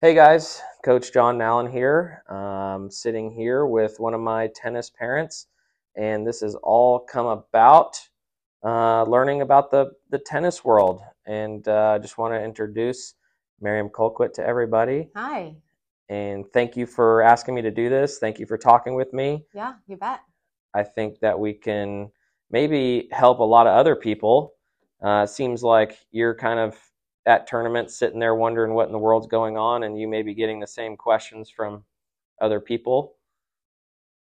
Hey guys, Coach John Nallen here. Um, sitting here with one of my tennis parents, and this has all come about uh, learning about the the tennis world. And uh, I just want to introduce Miriam Colquitt to everybody. Hi. And thank you for asking me to do this. Thank you for talking with me. Yeah, you bet. I think that we can maybe help a lot of other people. Uh, seems like you're kind of at tournaments sitting there wondering what in the world's going on, and you may be getting the same questions from other people.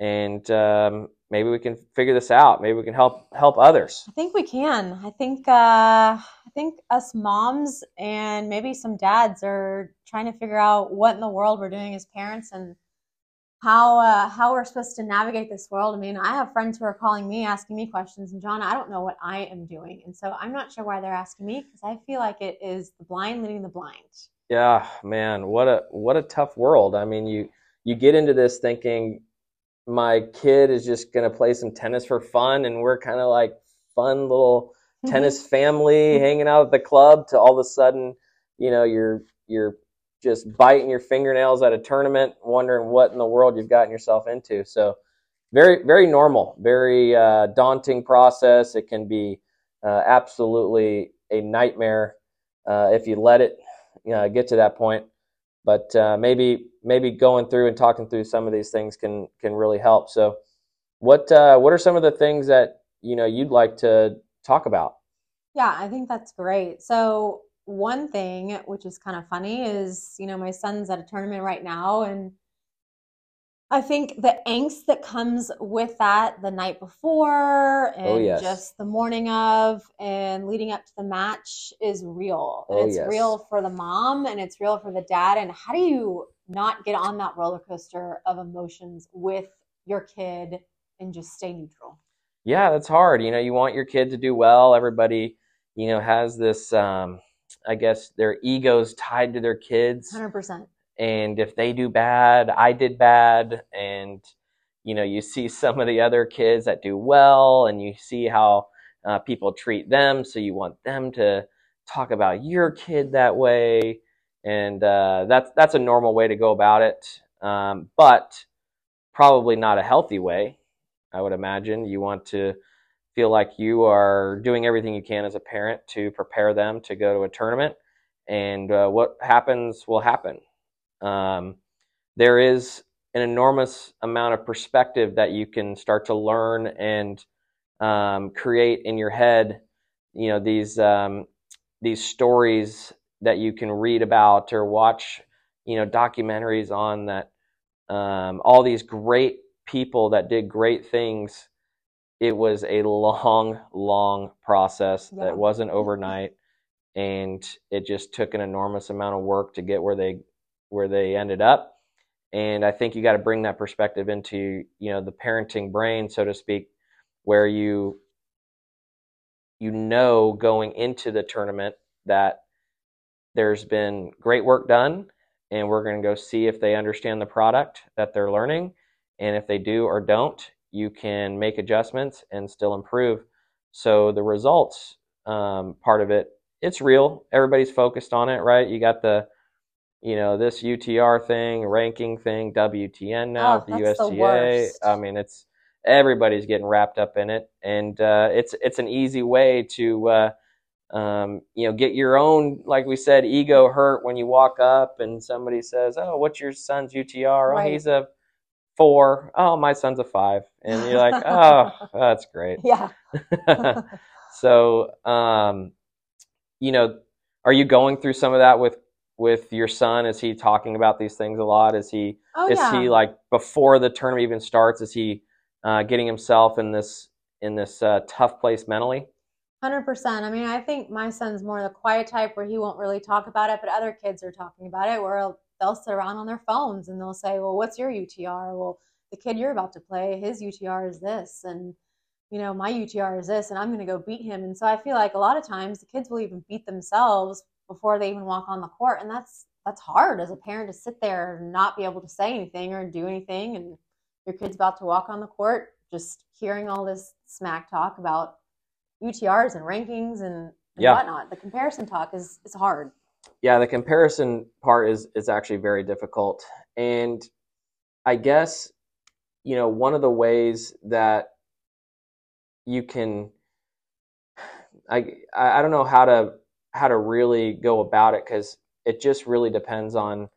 And um, maybe we can figure this out. Maybe we can help help others. I think we can. I think uh, I think us moms and maybe some dads are trying to figure out what in the world we're doing as parents and how uh, how we're supposed to navigate this world. I mean, I have friends who are calling me asking me questions, and John, I don't know what I am doing, and so I'm not sure why they're asking me because I feel like it is the blind leading the blind. Yeah, man, what a what a tough world. I mean, you you get into this thinking my kid is just going to play some tennis for fun and we're kind of like fun little tennis family hanging out at the club to all of a sudden, you know, you're you're just biting your fingernails at a tournament wondering what in the world you've gotten yourself into. So very very normal, very uh, daunting process. It can be uh, absolutely a nightmare uh, if you let it get to that point but uh, maybe maybe going through and talking through some of these things can can really help. So, what uh, what are some of the things that you know you'd like to talk about? Yeah, I think that's great. So one thing which is kind of funny is you know my son's at a tournament right now and I think the angst that comes with that the night before and oh, yes. just the morning of and leading up to the match is real. And oh, it's yes. real for the mom and it's real for the dad. And how do you not get on that roller coaster of emotions with your kid and just stay neutral? Yeah, that's hard. You know, you want your kid to do well. Everybody, you know, has this um I guess their egos tied to their kids. 100% and if they do bad, I did bad, and you know you see some of the other kids that do well, and you see how uh, people treat them, so you want them to talk about your kid that way, and uh, that's that's a normal way to go about it, um, but probably not a healthy way. I would imagine. You want to feel like you are doing everything you can as a parent to prepare them to go to a tournament, and uh, what happens will happen um, there is an enormous amount of perspective that you can start to learn and um, create in your head. You know these um, these stories that you can read about or watch. You know documentaries on that. Um, all these great people that did great things. It was a long, long process Yeah. that wasn't mm-hmm. overnight, and it just took an enormous amount of work to get where they where they ended up. And I think you got to bring that perspective into, you know, the parenting brain, so to speak, where you you know going into the tournament that there's been great work done and we're going to go see if they understand the product that they're learning and if they do or don't you can make adjustments and still improve. So the results um, part of it it's real. Everybody's focused on it right? You got the you know this UTR thing, ranking thing, WTN now, Oh, the that's the I mean, it's everybody's getting wrapped up in it, and uh, it's it's an easy way to uh, um, you know get your own, like we said, ego hurt when you walk up and somebody says, "Oh, what's your son's UTR? Oh, Right. he's a four. Oh, my son's a five. and you're like, "Oh, that's great." Yeah. so, um, you know, are you going through some of that with with your son? Is he talking about these things a lot? Is he Oh, is yeah. he like before the tournament even starts? Is he uh, getting himself in this in this uh, tough place mentally? Hundred percent. I mean, I think my son's more the quiet type where he won't really talk about it, but other kids are talking about it where they'll sit around on their phones and they'll say, "Well, what's your UTR?" Well, the kid you're about to play, his UTR is this, and you know, my UTR is this, and I'm going to go beat him. And so I feel like a lot of times the kids will even beat themselves before they even walk on the court, and that's that's hard as a parent to sit there and not be able to say anything or do anything, and your kid's about to walk on the court, just hearing all this smack talk about UTRs and rankings and, and Yeah. whatnot. The comparison talk is is hard. Yeah, the comparison part is is actually very difficult, and I guess you know one of the ways that you can I I don't know how to how to really go about it because it just really depends on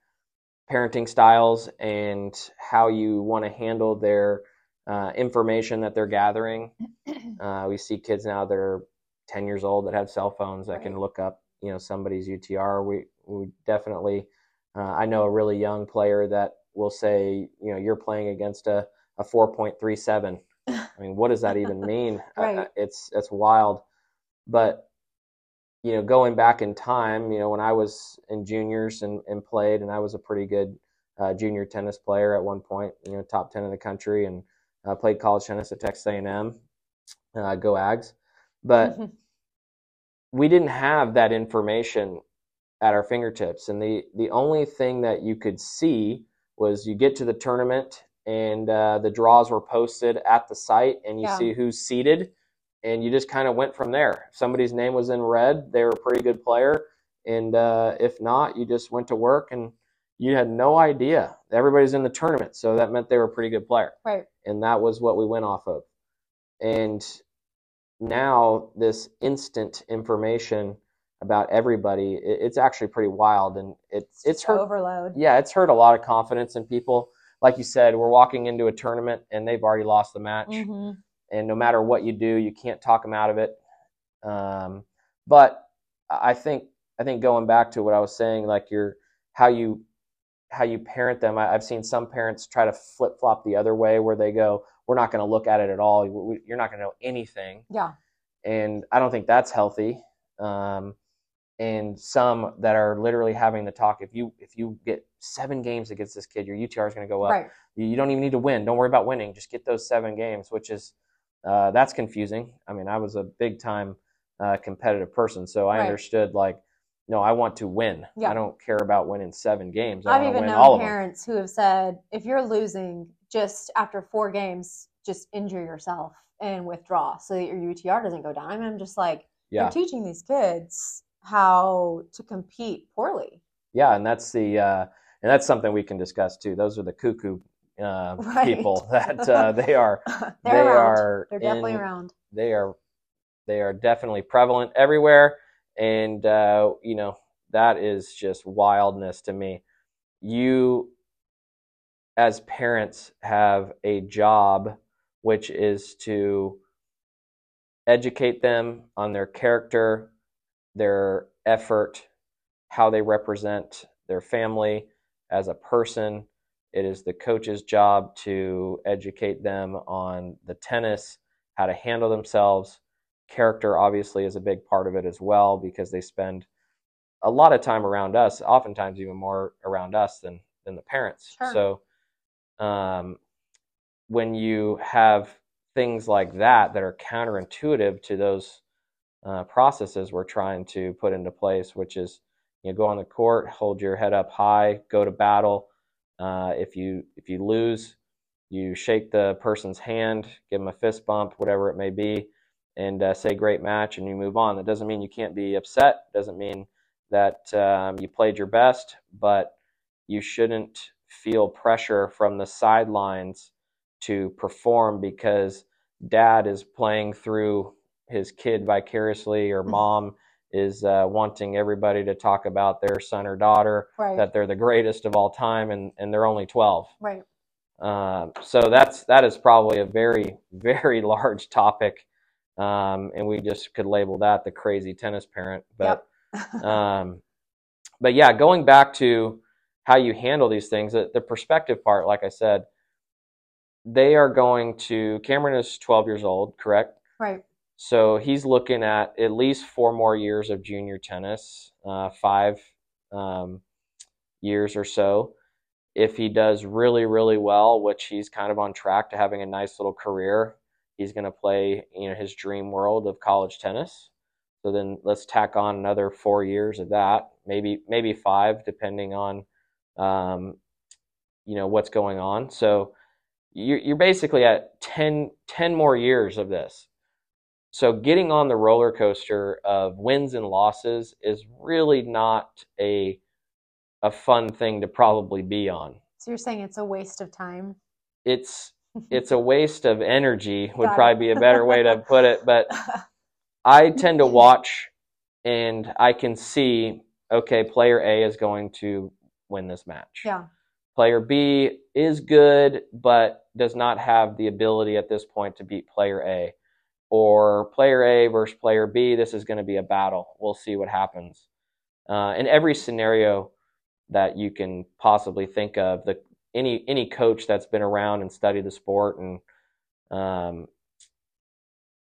parenting styles and how you want to handle their uh, information that they're gathering. Uh, we see kids now that are 10 years old that have cell phones that right. can look up, you know, somebody's UTR. We we definitely. Uh, I know a really young player that will say, you know, you're playing against a a 4.37. I mean, what does that even mean? Uh, it's it's wild. But you know, going back in time, you know, when I was in juniors and, and played, and I was a pretty good uh, junior tennis player at one point, you know, top ten in the country, and uh, played college tennis at Texas A&M. Uh, go Ags! But we didn't have that information at our fingertips, and the the only thing that you could see was you get to the tournament and uh, the draws were posted at the site, and you yeah. see who's seeded and you just kind of went from there. If somebody's name was in red, they were a pretty good player, and uh, if not, you just went to work and you had no idea. Everybody's in the tournament, so that meant they were a pretty good player. Right. And that was what we went off of. And now this instant information about everybody, it, it's actually pretty wild, and it's it's hurt. Overload. Yeah, it's hurt a lot of confidence in people. Like you said, we're walking into a tournament and they've already lost the match. Mm-hmm and no matter what you do, you can't talk them out of it. Um, but I think I think going back to what I was saying, like your how you how you parent them. I, have seen some parents try to flip flop the other way, where they go, "We're not going to look at it at all. We, you're not going to know anything." Yeah. And I don't think that's healthy. Um, and some that are literally having the talk. If you if you get seven games against this kid, your UTR is going to go up. Right. You, you don't even need to win. Don't worry about winning. Just get those seven games, which is uh, that's confusing. I mean, I was a big time uh, competitive person, so I right. understood like, no, I want to win. Yeah. I don't care about winning seven games. I have even known parents who have said, if you're losing just after four games, just injure yourself and withdraw so that your UTR doesn't go down. I mean, I'm just like, yeah. you're teaching these kids how to compete poorly. Yeah, and that's the uh, and that's something we can discuss too. Those are the cuckoo uh, right. people that uh, they are they around. are they're definitely in, around they are they are definitely prevalent everywhere and uh, you know that is just wildness to me you as parents have a job which is to educate them on their character their effort how they represent their family as a person it is the coach's job to educate them on the tennis, how to handle themselves. Character, obviously, is a big part of it as well because they spend a lot of time around us, oftentimes even more around us than, than the parents. Sure. So, um, when you have things like that that are counterintuitive to those uh, processes we're trying to put into place, which is you know, go on the court, hold your head up high, go to battle, uh, if you if you lose, you shake the person's hand, give them a fist bump, whatever it may be, and uh, say great match, and you move on. That doesn't mean you can't be upset. Doesn't mean that um, you played your best, but you shouldn't feel pressure from the sidelines to perform because dad is playing through his kid vicariously or mm-hmm. mom is uh, wanting everybody to talk about their son or daughter right. that they're the greatest of all time and, and they're only 12 right um, so that's that is probably a very very large topic um, and we just could label that the crazy tennis parent but yep. um, but yeah going back to how you handle these things the, the perspective part like i said they are going to cameron is 12 years old correct right so he's looking at at least four more years of junior tennis, uh, five um, years or so. If he does really, really well, which he's kind of on track to having a nice little career, he's going to play you know his dream world of college tennis. So then let's tack on another four years of that, maybe maybe five, depending on um, you know what's going on. So you're, you're basically at 10, 10 more years of this so getting on the roller coaster of wins and losses is really not a a fun thing to probably be on. So you're saying it's a waste of time? It's it's a waste of energy would Got it. probably be a better way to put it, but I tend to watch and I can see okay, player A is going to win this match. yeah. Player B is good, but does not have the ability at this point to beat player A. Or player A versus player B, this is going to be a battle. We'll see what happens. Uh, in every scenario that you can possibly think of, the any any coach that's been around and studied the sport and um,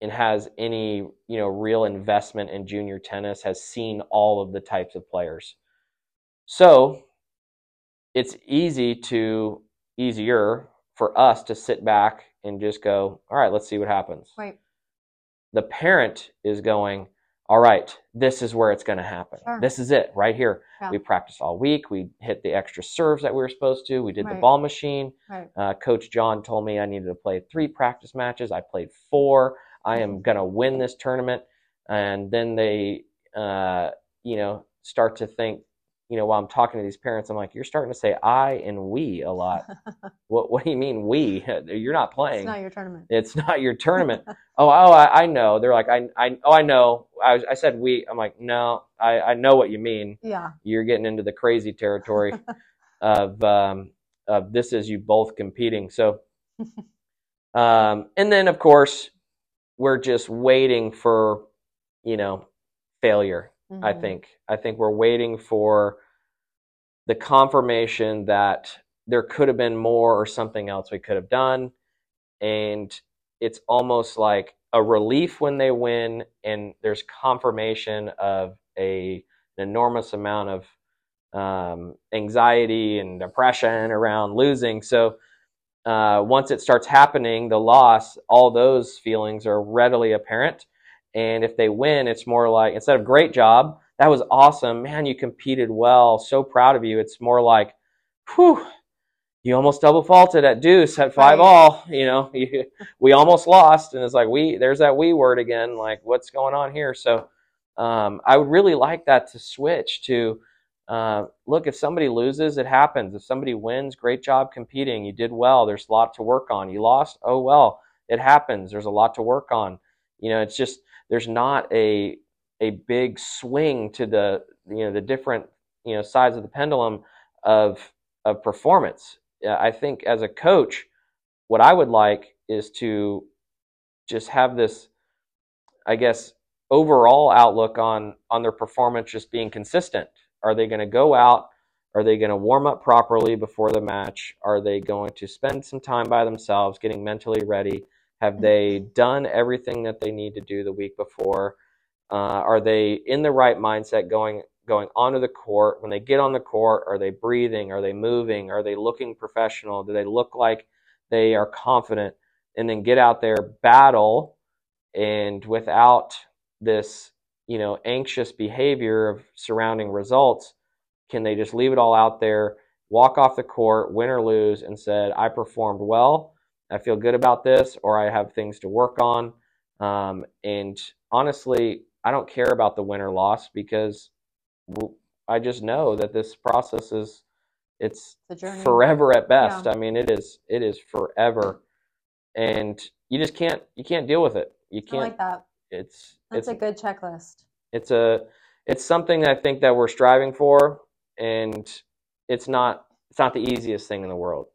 and has any you know real investment in junior tennis has seen all of the types of players. So it's easy to easier for us to sit back and just go, all right, let's see what happens. Right. The parent is going, all right, this is where it's going to happen. Sure. This is it right here. Yeah. We practiced all week. We hit the extra serves that we were supposed to. We did the ball machine. Right. Uh, Coach John told me I needed to play three practice matches. I played four. I am going to win this tournament. And then they, uh, you know, start to think, you know, while I'm talking to these parents, I'm like, you're starting to say I and we a lot. what, what do you mean we? You're not playing. It's not your tournament. It's not your tournament. oh, oh, I, I know. They're like, I, I, oh, I know. I, was- I said we. I'm like, no, I, I know what you mean. Yeah. You're getting into the crazy territory of, um, of this is you both competing. So, um, and then of course, we're just waiting for, you know, failure. I Mhm. think. I think we're waiting for the confirmation that there could have been more or something else we could have done. And it's almost like a relief when they win, and there's confirmation of a, an enormous amount of um, anxiety and depression around losing. So uh, once it starts happening, the loss, all those feelings are readily apparent. And if they win, it's more like instead of great job, that was awesome, man, you competed well, so proud of you. It's more like, whew, you almost double faulted at deuce at five Right. all. You know, you, we almost lost, and it's like we there's that we word again. Like, what's going on here? So, um, I would really like that to switch to. Uh, look, if somebody loses, it happens. If somebody wins, great job competing. You did well. There's a lot to work on. You lost, oh well, it happens. There's a lot to work on. You know, it's just there's not a a big swing to the you know the different you know sides of the pendulum of of performance. I think as a coach, what I would like is to just have this, I guess, overall outlook on on their performance just being consistent. Are they going to go out? Are they going to warm up properly before the match? Are they going to spend some time by themselves, getting mentally ready? Have they done everything that they need to do the week before? Uh, are they in the right mindset going going onto the court? When they get on the court, are they breathing? Are they moving? Are they looking professional? Do they look like they are confident? And then get out there, battle, and without this, you know, anxious behavior of surrounding results, can they just leave it all out there, walk off the court, win or lose, and said, "I performed well. I feel good about this, or I have things to work on." Um, and honestly, I don't care about the win or loss because I just know that this process is it's The journey. forever at best. Yeah. I mean, it is it is forever, and you just can't you can't deal with it. You can't. I like that. It's That's it's a good checklist. it's a it's something that I think that we're striving for, and it's not it's not the easiest thing in the world.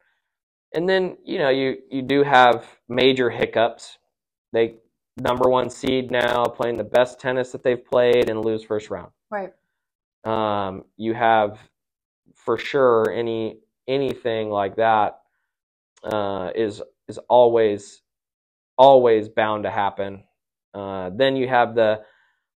And then you know you you do have major hiccups. They number one seed now playing the best tennis that they've played and lose first round. Right. Um, you have for sure any anything like that uh, is is always always bound to happen. Uh, then you have the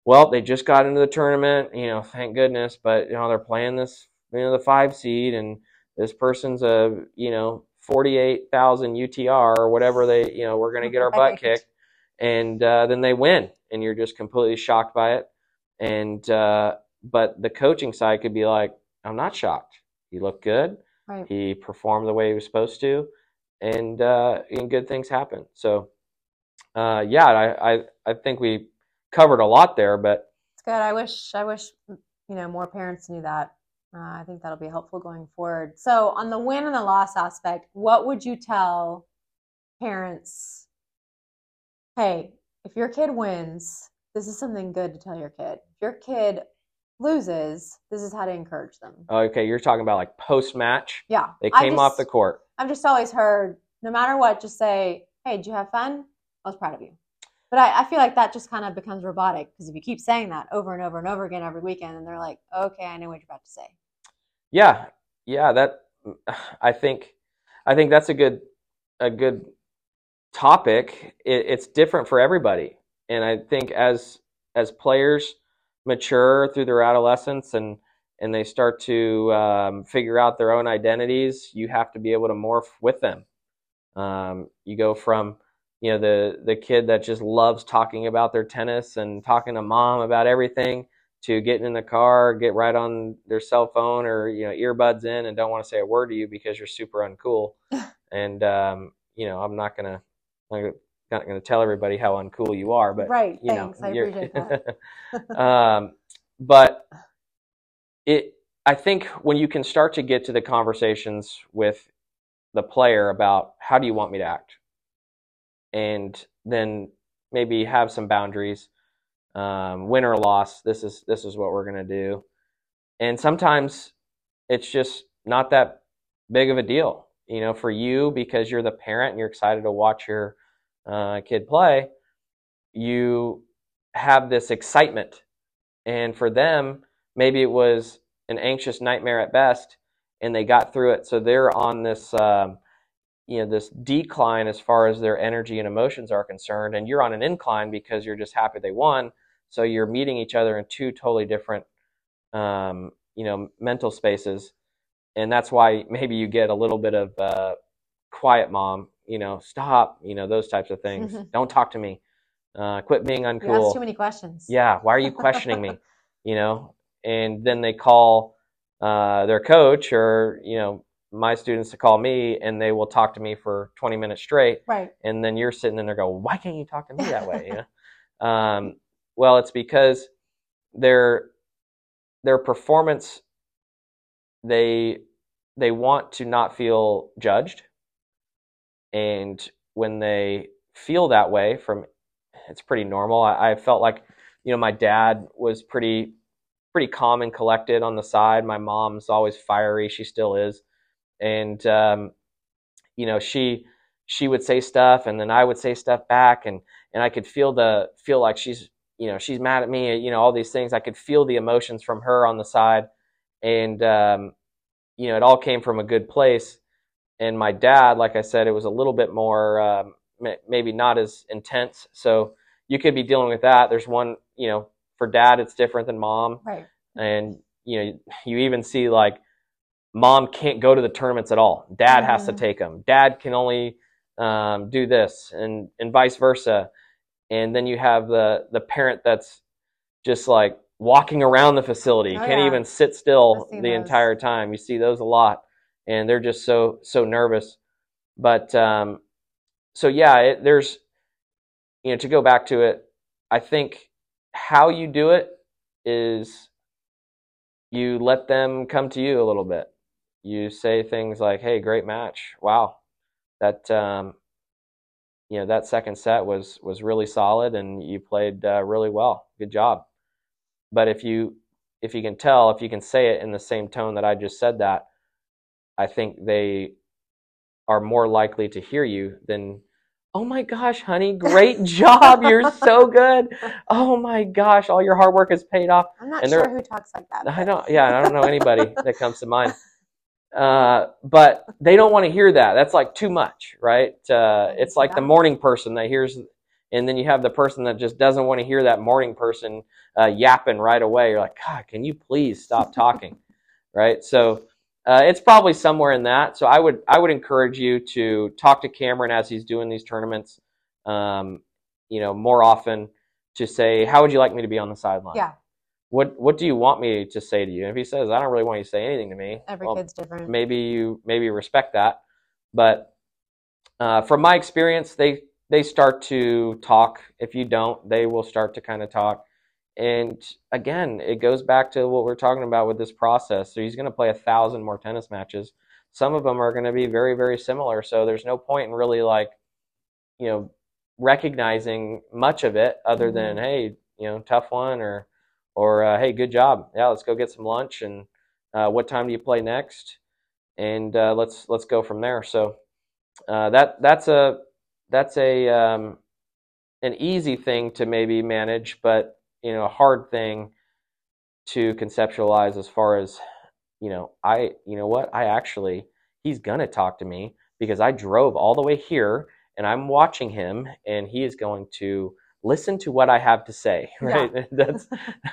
well, they just got into the tournament, you know, thank goodness, but you know they're playing this, you know, the five seed, and this person's a you know forty eight thousand UTR or whatever they, you know, we're gonna get our butt kicked, and uh, then they win, and you're just completely shocked by it, and uh, but the coaching side could be like, I'm not shocked. He looked good. Right. He performed the way he was supposed to, and uh, and good things happen. So uh, yeah, I, I I think we covered a lot there, but It's good. I wish I wish you know more parents knew that. Uh, I think that'll be helpful going forward. So on the win and the loss aspect, what would you tell parents? Hey, if your kid wins, this is something good to tell your kid. If your kid loses, this is how to encourage them. okay, you're talking about like post match. Yeah, They came off the court. I've just always heard, no matter what, just say, "Hey, did you have fun? I was proud of you." But I, I feel like that just kind of becomes robotic because if you keep saying that over and over and over again every weekend, and they're like, "Okay, I know what you're about to say." Yeah, yeah. That I think I think that's a good a good topic. It, it's different for everybody, and I think as as players mature through their adolescence and and they start to um, figure out their own identities, you have to be able to morph with them. Um, you go from you know the the kid that just loves talking about their tennis and talking to mom about everything to getting in the car, get right on their cell phone or you know earbuds in and don't want to say a word to you because you're super uncool. and um, you know I'm not gonna I'm not gonna tell everybody how uncool you are, but right. you Thanks. know I appreciate that. um, but it I think when you can start to get to the conversations with the player about how do you want me to act, and then maybe have some boundaries, um, win or loss. This is this is what we're gonna do, and sometimes it's just not that big of a deal, you know, for you because you're the parent and you're excited to watch your uh, kid play. You have this excitement, and for them, maybe it was an anxious nightmare at best, and they got through it. So they're on this. Um, you know this decline as far as their energy and emotions are concerned and you're on an incline because you're just happy they won so you're meeting each other in two totally different um, you know mental spaces. And that's why maybe you get a little bit of uh, quiet mom you know stop you know those types of things. Don't talk to me. Uh, quit being You ask too many questions. yeah why are you questioning me? You know? And then they call uh, their coach or you know my students to call me and they will talk to me for 20 minutes straight. Right. and then you're sitting in there go why can't you talk to me that way? You know? um, well it's because their their performance they they want to not feel judged. And when they feel that way from it's pretty normal. I, I felt like you know my dad was pretty pretty calm and collected on the side. My mom's always fiery. She still is. And um, you know she she would say stuff and then I would say stuff back and and I could feel the feel like she's you know she's mad at me you know all these things. I could feel the emotions from her on the side. And um, you know it all came from a good place. And my dad like I said it was a little bit more um, maybe not as intense. So you could be dealing with that. There's one you know for dad it's different than mom. Right. and you know you even see like mom can't go to the tournaments at all. Dad has to Mhm. take them dad can only um, do this and and vice versa and then you have the the parent that's just like walking around the facility Oh, can't yeah. even sit still the those. entire time. You see those a lot and they're just so so nervous. But um so yeah it, there's you know to go back to it i think how you do it is you let them come to you a little bit. You say things like hey great match. Wow. That um you know that second set was was really solid and you played uh, really well good job but if you if you can tell if you can say it in the same tone that i just said that i think they are more likely to hear you than oh my gosh honey great job you're so good oh my gosh all your hard work has paid off I'm not And sure who talks like that. I don't. Yeah, I don't know anybody that comes to mind. Uh, but they don't want to hear that. That's like too much, right? Uh, it's like the morning person that hears, and then you have the person that just doesn't want to hear that morning person uh, yapping right away. You're like, God, can you please stop talking, right? So uh, it's probably somewhere in that. So I would I would encourage you to talk to Cameron as he's doing these tournaments, um, you know, more often to say, how would you like me to be on the sideline? Yeah. What what do you want me to say to you? And if he says, I don't really want you to say anything to me, Every well, kid's different. maybe you maybe respect that. But uh, from my experience, they they start to talk. If you don't, they will start to kind of talk. And again, it goes back to what we're talking about with this process. So he's going to play a thousand more tennis matches. Some of them are going to be very, very similar. So there's no point in really like, you know, recognizing much of it other than, Mhm. hey, you know, tough one or, or uh, hey, good job. Yeah, let's go get some lunch. And uh, what time do you play next? And uh, let's let's go from there. So uh, that that's a that's a um, an easy thing to maybe manage, but you know, a hard thing to conceptualize as far as you know. I you know what I actually he's gonna talk to me because I drove all the way here and I'm watching him and he is going to listen to what I have to say. Right? That's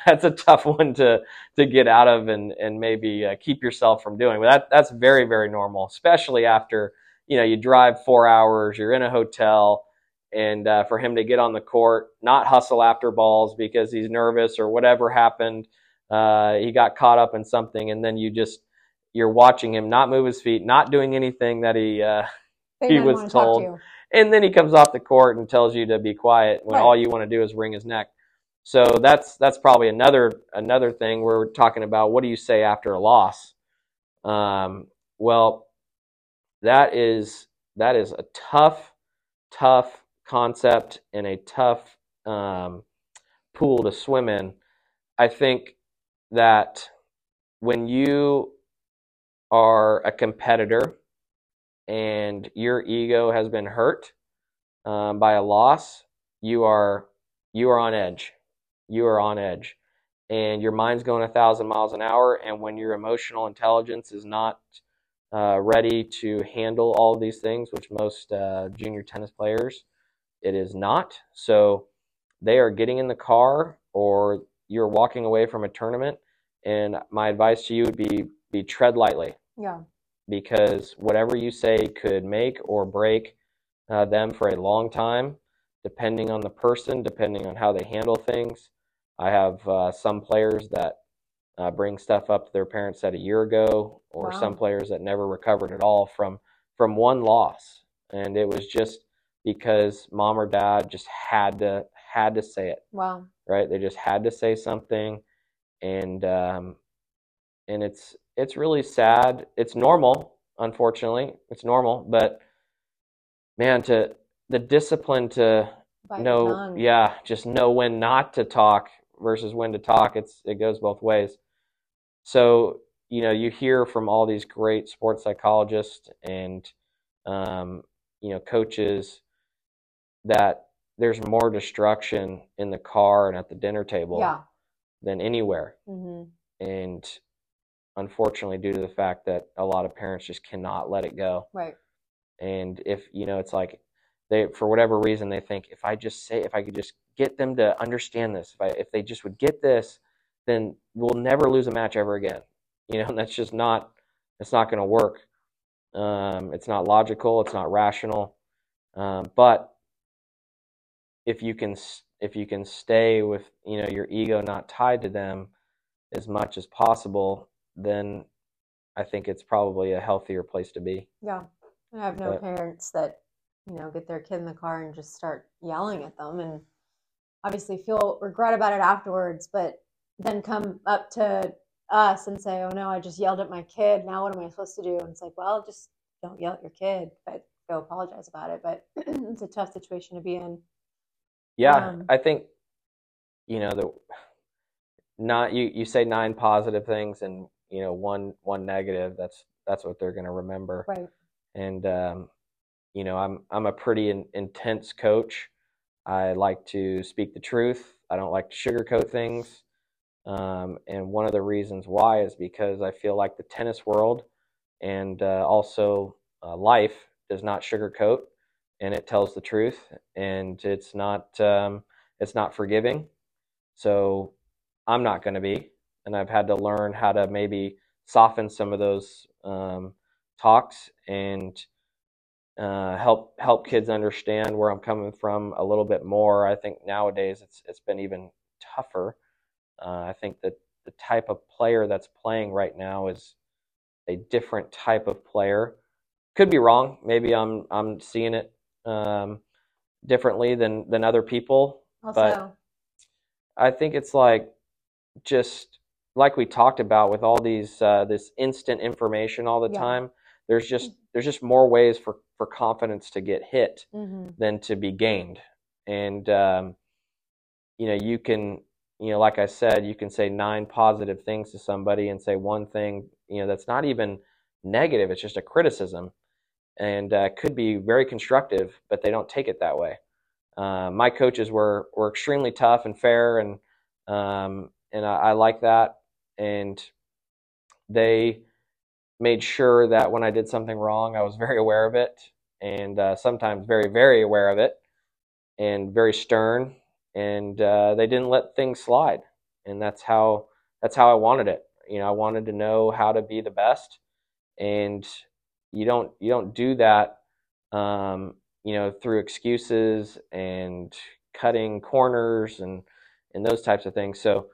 that's a tough one to to get out of and and maybe uh, keep yourself from doing. But that that's very very normal, especially after you know you drive four hours, you're in a hotel, and uh, for him to get on the court, not hustle after balls because he's nervous or whatever happened, uh, he got caught up in something, and then you just you're watching him not move his feet, not doing anything that he. Uh, He was to told. you. And then he comes off the court and tells you to be quiet when Right. all you want to do is wring his neck. So that's that's probably another another thing we're talking about. What do you say after a loss? Um, well, that is that is a tough, tough concept and a tough um, pool to swim in. I think that when you are a competitor and your ego has been hurt um, by a loss, you are you are on edge. You are on edge, and your mind's going a thousand miles an hour. And when your emotional intelligence is not uh, ready to handle all of these things, which most uh, junior tennis players, it is not. So they are getting in the car, or you're walking away from a tournament. And my advice to you would be be tread lightly Yeah. Because whatever you say could make or break uh, them for a long time, depending on the person, depending on how they handle things. I have uh, some players that uh, bring stuff up to their parents said a year ago, or Wow. some players that never recovered at all from from one loss, and it was just because mom or dad just had to had to say it Wow. right? They just had to say something, and um, and it's it's really sad. It's normal, unfortunately. It's normal, but man, to the discipline to your know, yeah, just know when not to talk versus when to talk. It's it goes both ways. So you know, you hear from all these great sports psychologists and um, you know coaches that there's more destruction in the car and at the dinner table Yeah. than anywhere. hmm And unfortunately, due to the fact that a lot of parents just cannot let it go. Right. And if, you know, it's like they, for whatever reason, they think if I just say, if I could just get them to understand this, if, I, if they just would get this, then we'll never lose a match ever again. You know, and that's just not, it's not going to work. Um, it's not logical. It's not rational. Um, but if you can, if you can stay with, you know, your ego not tied to them as much as possible, then I think it's probably a healthier place to be. Yeah. I have no But- parents that, you know, get their kid in the car and just start yelling at them and obviously feel regret about it afterwards, but then come up to us and say, Oh no, I just yelled at my kid. Now what am I supposed to do? And it's like, well, just don't yell at your kid, but go apologize about it. But it's a tough situation to be in. Yeah, Um, I think you know the not you you say nine positive things and you know one one negative. That's that's what they're going to remember. Right. And um, you know, I'm I'm a pretty in, intense coach. I like to speak the truth. I don't like to sugarcoat things. Um, and one of the reasons why is because I feel like the tennis world and uh, also uh, life does not sugarcoat, and it tells the truth, and it's not um, it's not forgiving. So I'm not going to be, and I've had to learn how to maybe soften some of those um, talks and uh, help help kids understand where I'm coming from a little bit more. I think nowadays it's it's been even tougher. Uh, I think that the type of player that's playing right now is a different type of player. Could be wrong. Maybe I'm I'm seeing it um, differently than than other people. Also, But- I think it's like just like we talked about with all these uh, this instant information all the Yeah. time. There's just there's just more ways for for confidence to get hit hmm than to be gained. And um, you know, you can, you know, like I said, you can say nine positive things to somebody and say one thing, you know, that's not even negative. It's just a criticism, and uh, could be very constructive, but they don't take it that way. Uh, my coaches were were extremely tough and fair, and um, and I, I like that. And they made sure that when I did something wrong, I was very aware of it, and uh, sometimes very, very aware of it, and very stern. And uh, they didn't let things slide, and that's how that's how I wanted it. You know, I wanted to know how to be the best, and you don't you don't do that, um, you know, through excuses and cutting corners and and those types of things. So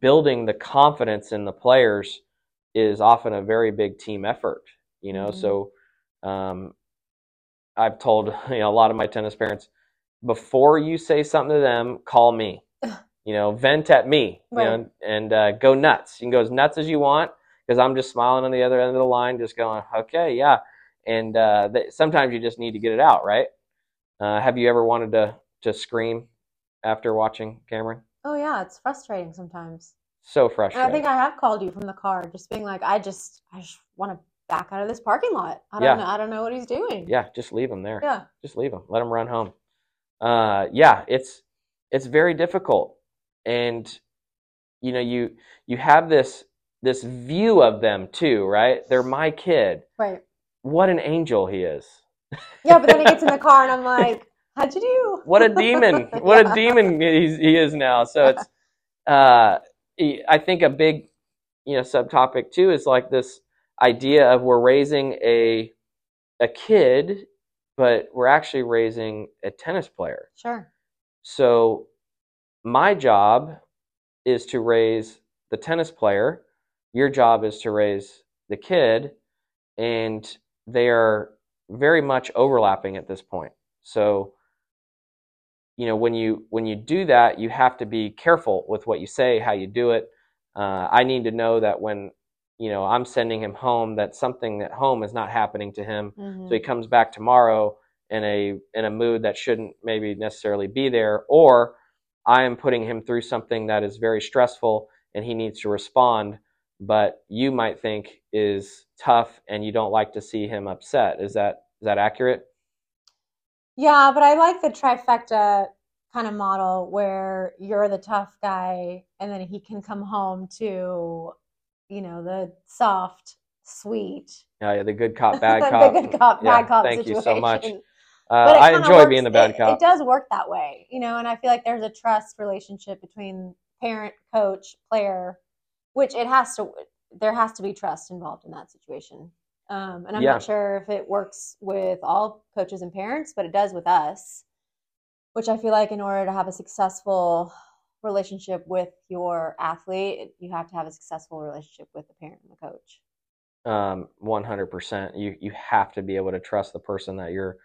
building the confidence in the players is often a very big team effort, you know. Mhm. So um, I've told you know a lot of my tennis parents before you say something to them, call me. You know, vent at me. You know, and uh, go nuts. You can go as nuts as you want because I'm just smiling on the other end of the line, just going, okay, yeah. And uh, th- sometimes you just need to get it out, right? Uh, have you ever wanted to to scream after watching Cameron? Yeah, it's frustrating sometimes. So And I think I have called you from the car, just being like, I just, I just want to back out of this parking lot. I don't Yeah. know, I don't know what he's doing. yeah, just leave him there. Yeah. just leave him. let him run home uh yeah it's it's very difficult and you know you you have this this view of them too right they're my kid Right. what an angel he is Yeah, but then he gets in the car and I'm like, how'd you do? what a demon what a demon he's, he is now so it's uh i think a big you know subtopic too is like this idea of we're raising a a kid but we're actually raising a tennis player Sure. So my job is to raise the tennis player. Your job is to raise the kid, and they are very much overlapping at this point. So you know when you when you do that, you have to be careful with what you say, how you do it. Uh, I need to know that when you know I'm sending him home, that something at home is not happening to him Mhm. so he comes back tomorrow in a in a mood that shouldn't maybe necessarily be there or i am putting him through something that is very stressful and he needs to respond but you might think is tough and you don't like to see him upset is that is that accurate Yeah, but I like the trifecta kind of model where you're the tough guy and then he can come home to, you know, the soft, sweet, Yeah, yeah the good cop bad the cop the good cop, Yeah, bad cop thank situation. you so much uh, i enjoy works- being the bad it, cop It does work that way, you know, and I feel like there's a trust relationship between parent, coach, player, which it has to. There has to be trust involved in that situation. Um, and I'm Yeah. not sure if it works with all coaches and parents, but it does with us. Which I feel like in order to have a successful relationship with your athlete, you have to have a successful relationship with the parent and the coach. um, 100% you you have to be able to trust the person that you're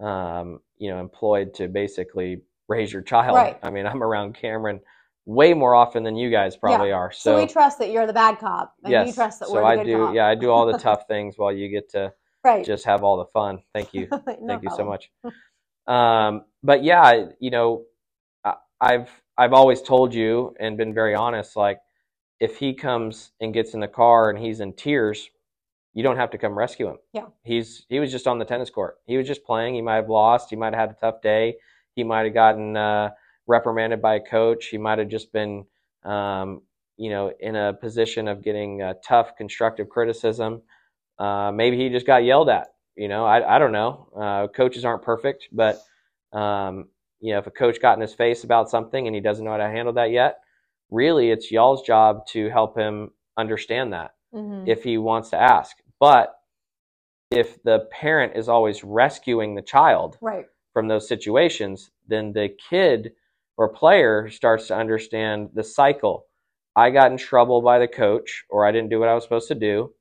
um, you know employed to basically raise your child Right. i mean i'm around cameron way more often than you guys probably are. So, so, we trust that you're the bad cop, and yes. you trust that so we're the i good do cop. yeah i do all the tough things while you get to right. just have all the fun. Thank you. No thank you so much. Um, but yeah you know I, i've i've always told you and been very honest like if he comes and gets in the car and he's in tears you don't have to come rescue him. Yeah. he's he was just on the tennis court. He was just playing. He might have lost. He might have had a tough day. He might have gotten uh, reprimanded by a coach he might have just been um, you know in a position of getting uh, tough constructive criticism uh, maybe he just got yelled at you know i, I don't know uh, coaches aren't perfect but um, you know if a coach got in his face about something and he doesn't know how to handle that yet really it's y'all's job to help him understand that Mhm. if he wants to ask but if the parent is always rescuing the child right. from those situations, then the kid or player starts to understand the cycle. I got in trouble by the coach, or I didn't do what I was supposed to do.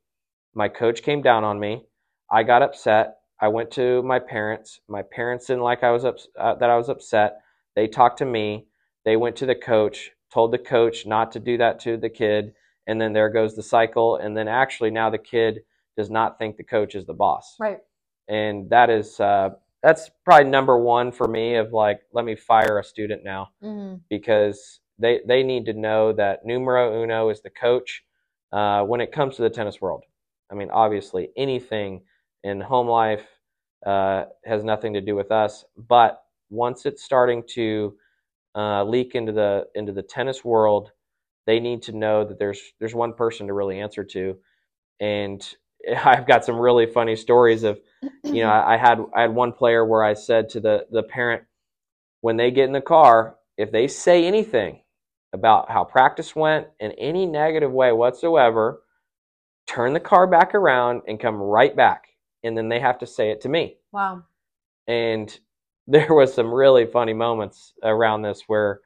My coach came down on me. I got upset. I went to my parents. My parents didn't like I was ups- uh, that I was upset. They talked to me. They went to the coach, told the coach not to do that to the kid, and then there goes the cycle. And then actually now the kid does not think the coach is the boss, Right. and that is uh, that's probably number one for me. Of like, let me fire a student now hmm because they they need to know that numero uno is the coach uh, when it comes to the tennis world. I mean, obviously, anything in home life uh, has nothing to do with us, but once it's starting to uh, leak into the into the tennis world, they need to know that there's there's one person to really answer to, and I've got some really funny stories of you know, I, had I had one player where I said to the the parent when they get in the car, if they say anything about how practice went in any negative way whatsoever, turn the car back around and come right back, and then they have to say it to me. wow. And there was some really funny moments around this where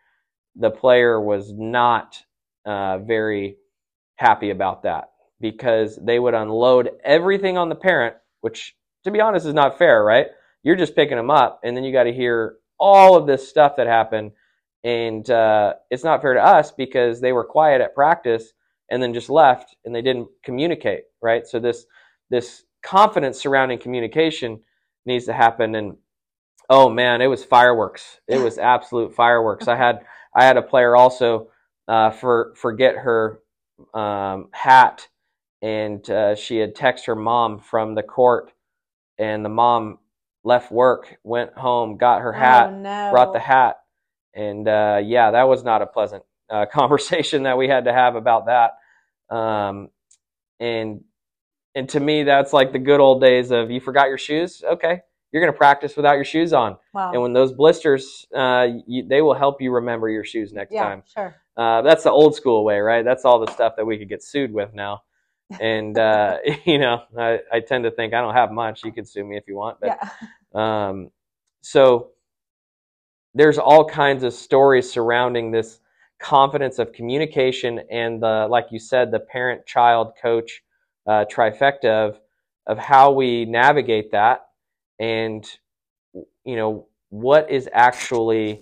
the player was not uh, very happy about that because they would unload everything on the parent, which, to be honest, is not fair, right? You're just picking them up, and then you got to hear all of this stuff that happened, and uh, it's not fair to us because they were quiet at practice and then just left, and they didn't communicate, right? So this this confidence surrounding communication needs to happen, and oh man, it was fireworks. It was absolute fireworks. I had I had a player also uh, for forget her um, hat, and uh, she had texted her mom from the court, and the mom left work, went home, got her hat, Oh, no. brought the hat, and uh, yeah, that was not a pleasant uh, conversation that we had to have about that. Um, and and to me, that's like the good old days of you forgot your shoes. Okay, you're gonna practice without your shoes on, Wow. and when those blisters, uh, you, they will help you remember your shoes next yeah, time. sure. Uh, that's the old school way, right? That's all the stuff that we could get sued with now. And uh, you know, I, I tend to think I don't have much. You can sue me if you want, but Yeah. um, so there's all kinds of stories surrounding this confidence of communication and the, like you said, the parent, child, coach uh, trifecta of of how we navigate that, and you know what is actually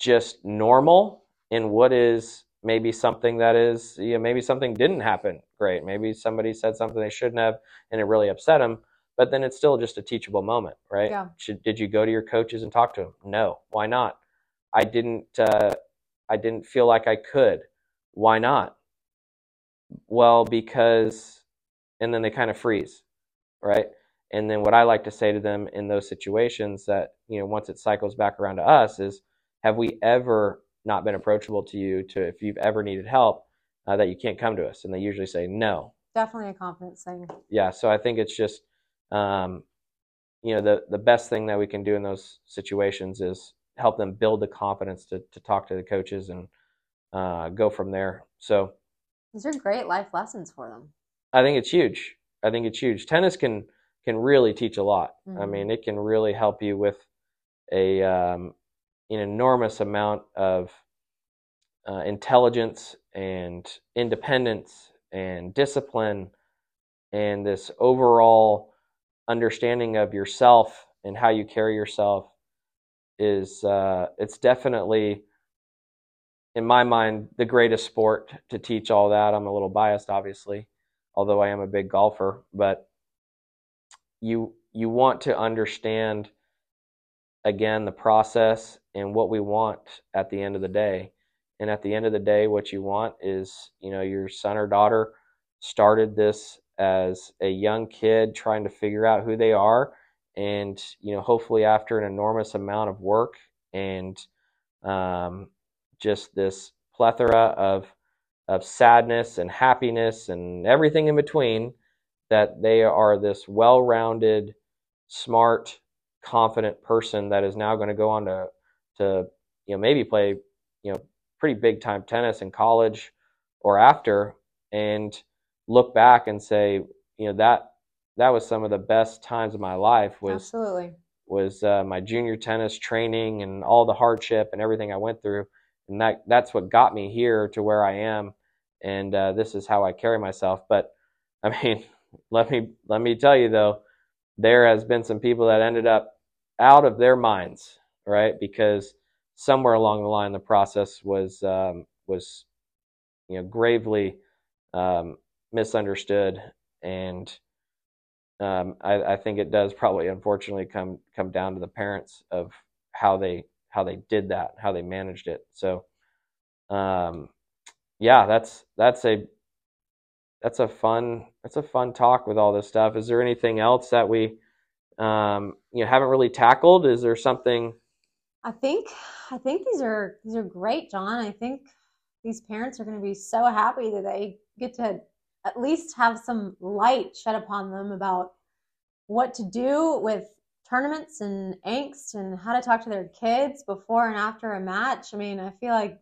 just normal and what is maybe something that is you know maybe something didn't happen great. Maybe somebody said something they shouldn't have and it really upset them but then it's still just a teachable moment right? Yeah. Should, did you go to your coaches and talk to them no. Why not? I didn't uh, i didn't feel like i could. Why not? Well because and then they kind of freeze right? And then what i like to say to them in those situations that you know once it cycles back around to us is have we ever not been approachable to you to if you've ever needed help uh, that you can't come to us and they usually say no Definitely a confidence thing. yeah so i think it's just um, you know the the best thing that we can do in those situations is help them build the confidence to, to talk to the coaches and uh, go from there so These are great life lessons for them. i think it's huge i think it's huge tennis can can really teach a lot i Mhm. mean it can really help you with a um, an enormous amount of uh, intelligence and independence and discipline and this overall understanding of yourself and how you carry yourself is uh, it's definitely in my mind the greatest sport to teach all that. I'm a little biased obviously although i am a big golfer but you you want to understand again the process and what we want at the end of the day and at the end of the day what you want is you know your son or daughter started this as a young kid trying to figure out who they are. And you know hopefully after an enormous amount of work and um, just this plethora of of sadness and happiness and everything in between that they are this well-rounded smart confident person that is now going to go on to to you know maybe play you know pretty big time tennis in college or after and look back and say you know that that was some of the best times of my life was Absolutely. was uh, my junior tennis training and all the hardship and everything I went through, and that that's what got me here to where I am, and uh, this is how I carry myself. But I mean, let me let me tell you though, there has been some people that ended up out of their minds, right? Because somewhere along the line, the process was um, was you know gravely um, misunderstood, and um, I, I, think it does probably unfortunately come come down to the parents of how they how they did that, how they managed it. So, um, yeah, that's that's a that's a fun that's a fun talk with all this stuff. Is there anything else that we um, you know haven't really tackled? Is there something? I think I think these are these are great, John. I think these parents are going to be so happy that they get to at least have some light shed upon them about what to do with tournaments and angst and how to talk to their kids before and after a match. I mean, I feel like at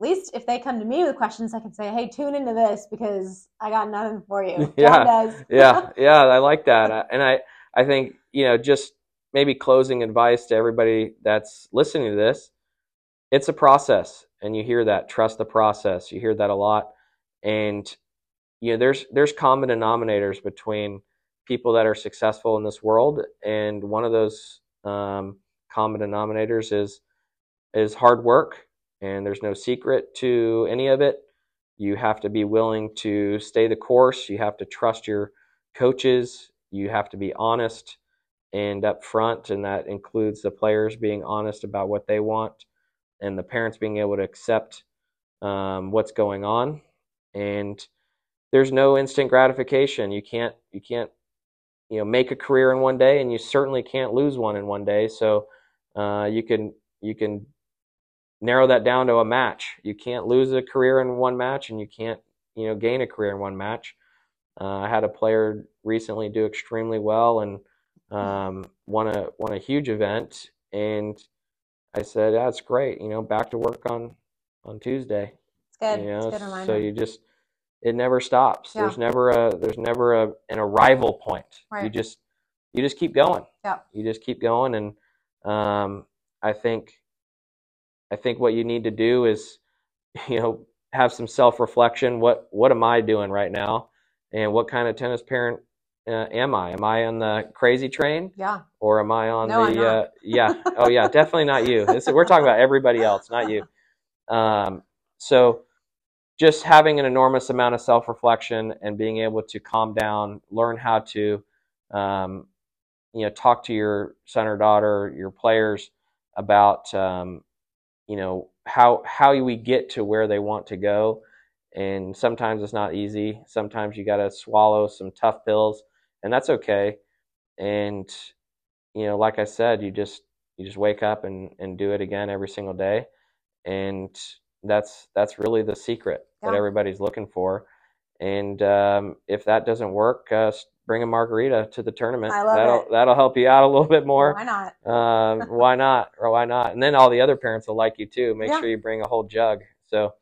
least if they come to me with questions, I can say, "Hey, tune into this because I got nothing for you." yeah, yeah, yeah. I like that, and I, I think you know, just maybe closing advice to everybody that's listening to this. It's a process, and you hear that. Trust the process. You hear that a lot, and you know, there's there's common denominators between people that are successful in this world, and one of those um, common denominators is is hard work, and there's no secret to any of it. You have to be willing to stay the course. You have to trust your coaches. You have to be honest and upfront, and that includes the players being honest about what they want, and the parents being able to accept um, what's going on. And there's no instant gratification. You can't you can't you know make a career in one day, and you certainly can't lose one in one day. So uh, you can you can narrow that down to a match. You can't lose a career in one match, and you can't you know gain a career in one match. Uh, I had a player recently do extremely well and um, won a won a huge event, and I said, "That's great. You know, back to work on on Tuesday." It's good. You know, it's good so you just it never stops. Yeah. There's never a there's never a an arrival point. Right. You just you just keep going. Yeah. You just keep going, and um, I think I think what you need to do is you know have some self reflection. What what am I doing right now, and what kind of tennis parent uh, am I? Am I on the crazy train? Yeah. Or am I on no, the? Uh, yeah. Oh yeah, definitely not you. This, we're talking about everybody else, not you. Um, so just having an enormous amount of self reflection and being able to calm down, learn how to, um, you know, talk to your son or daughter, your players about, um, you know, how how we get to where they want to go. And sometimes it's not easy. Sometimes you got to swallow some tough pills, and that's okay. And you know, like I said, you just you just wake up and and do it again every single day, and that's that's really the secret yeah. that everybody's looking for. And um, if that doesn't work, uh, bring a margarita to the tournament. that'll it. that'll help you out a little bit more. Why not? uh, why not? Or why not? And then all the other parents will like you too. Make yeah. sure you bring a whole jug. So,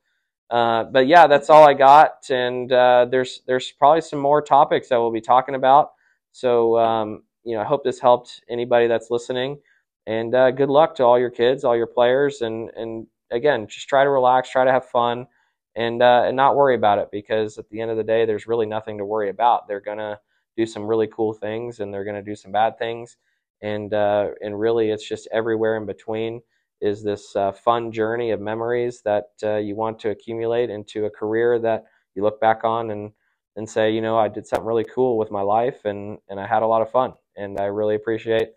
uh, but yeah, that's all I got. And uh, there's there's probably some more topics that we'll be talking about. So um, you know, I hope this helped anybody that's listening. And uh, good luck to all your kids, all your players, and and again, just try to relax, try to have fun, and uh, and not worry about it because at the end of the day, there's really nothing to worry about. They're gonna do some really cool things, and they're gonna do some bad things, and uh, and really, it's just everywhere in between is this uh, fun journey of memories that uh, you want to accumulate into a career that you look back on and and say, you know, I did something really cool with my life, and and I had a lot of fun, and I really appreciate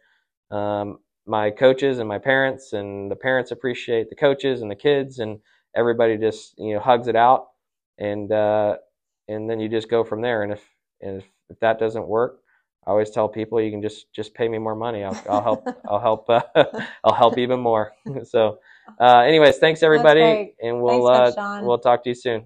um, my coaches and my parents and the parents appreciate the coaches and the kids and everybody just you know hugs it out and uh, and then you just go from there. And if and if, if that doesn't work I always tell people you can just just pay me more money. I'll, I'll help I'll help uh, I'll help even more. So uh, anyways thanks everybody and we'll uh, we'll talk to you soon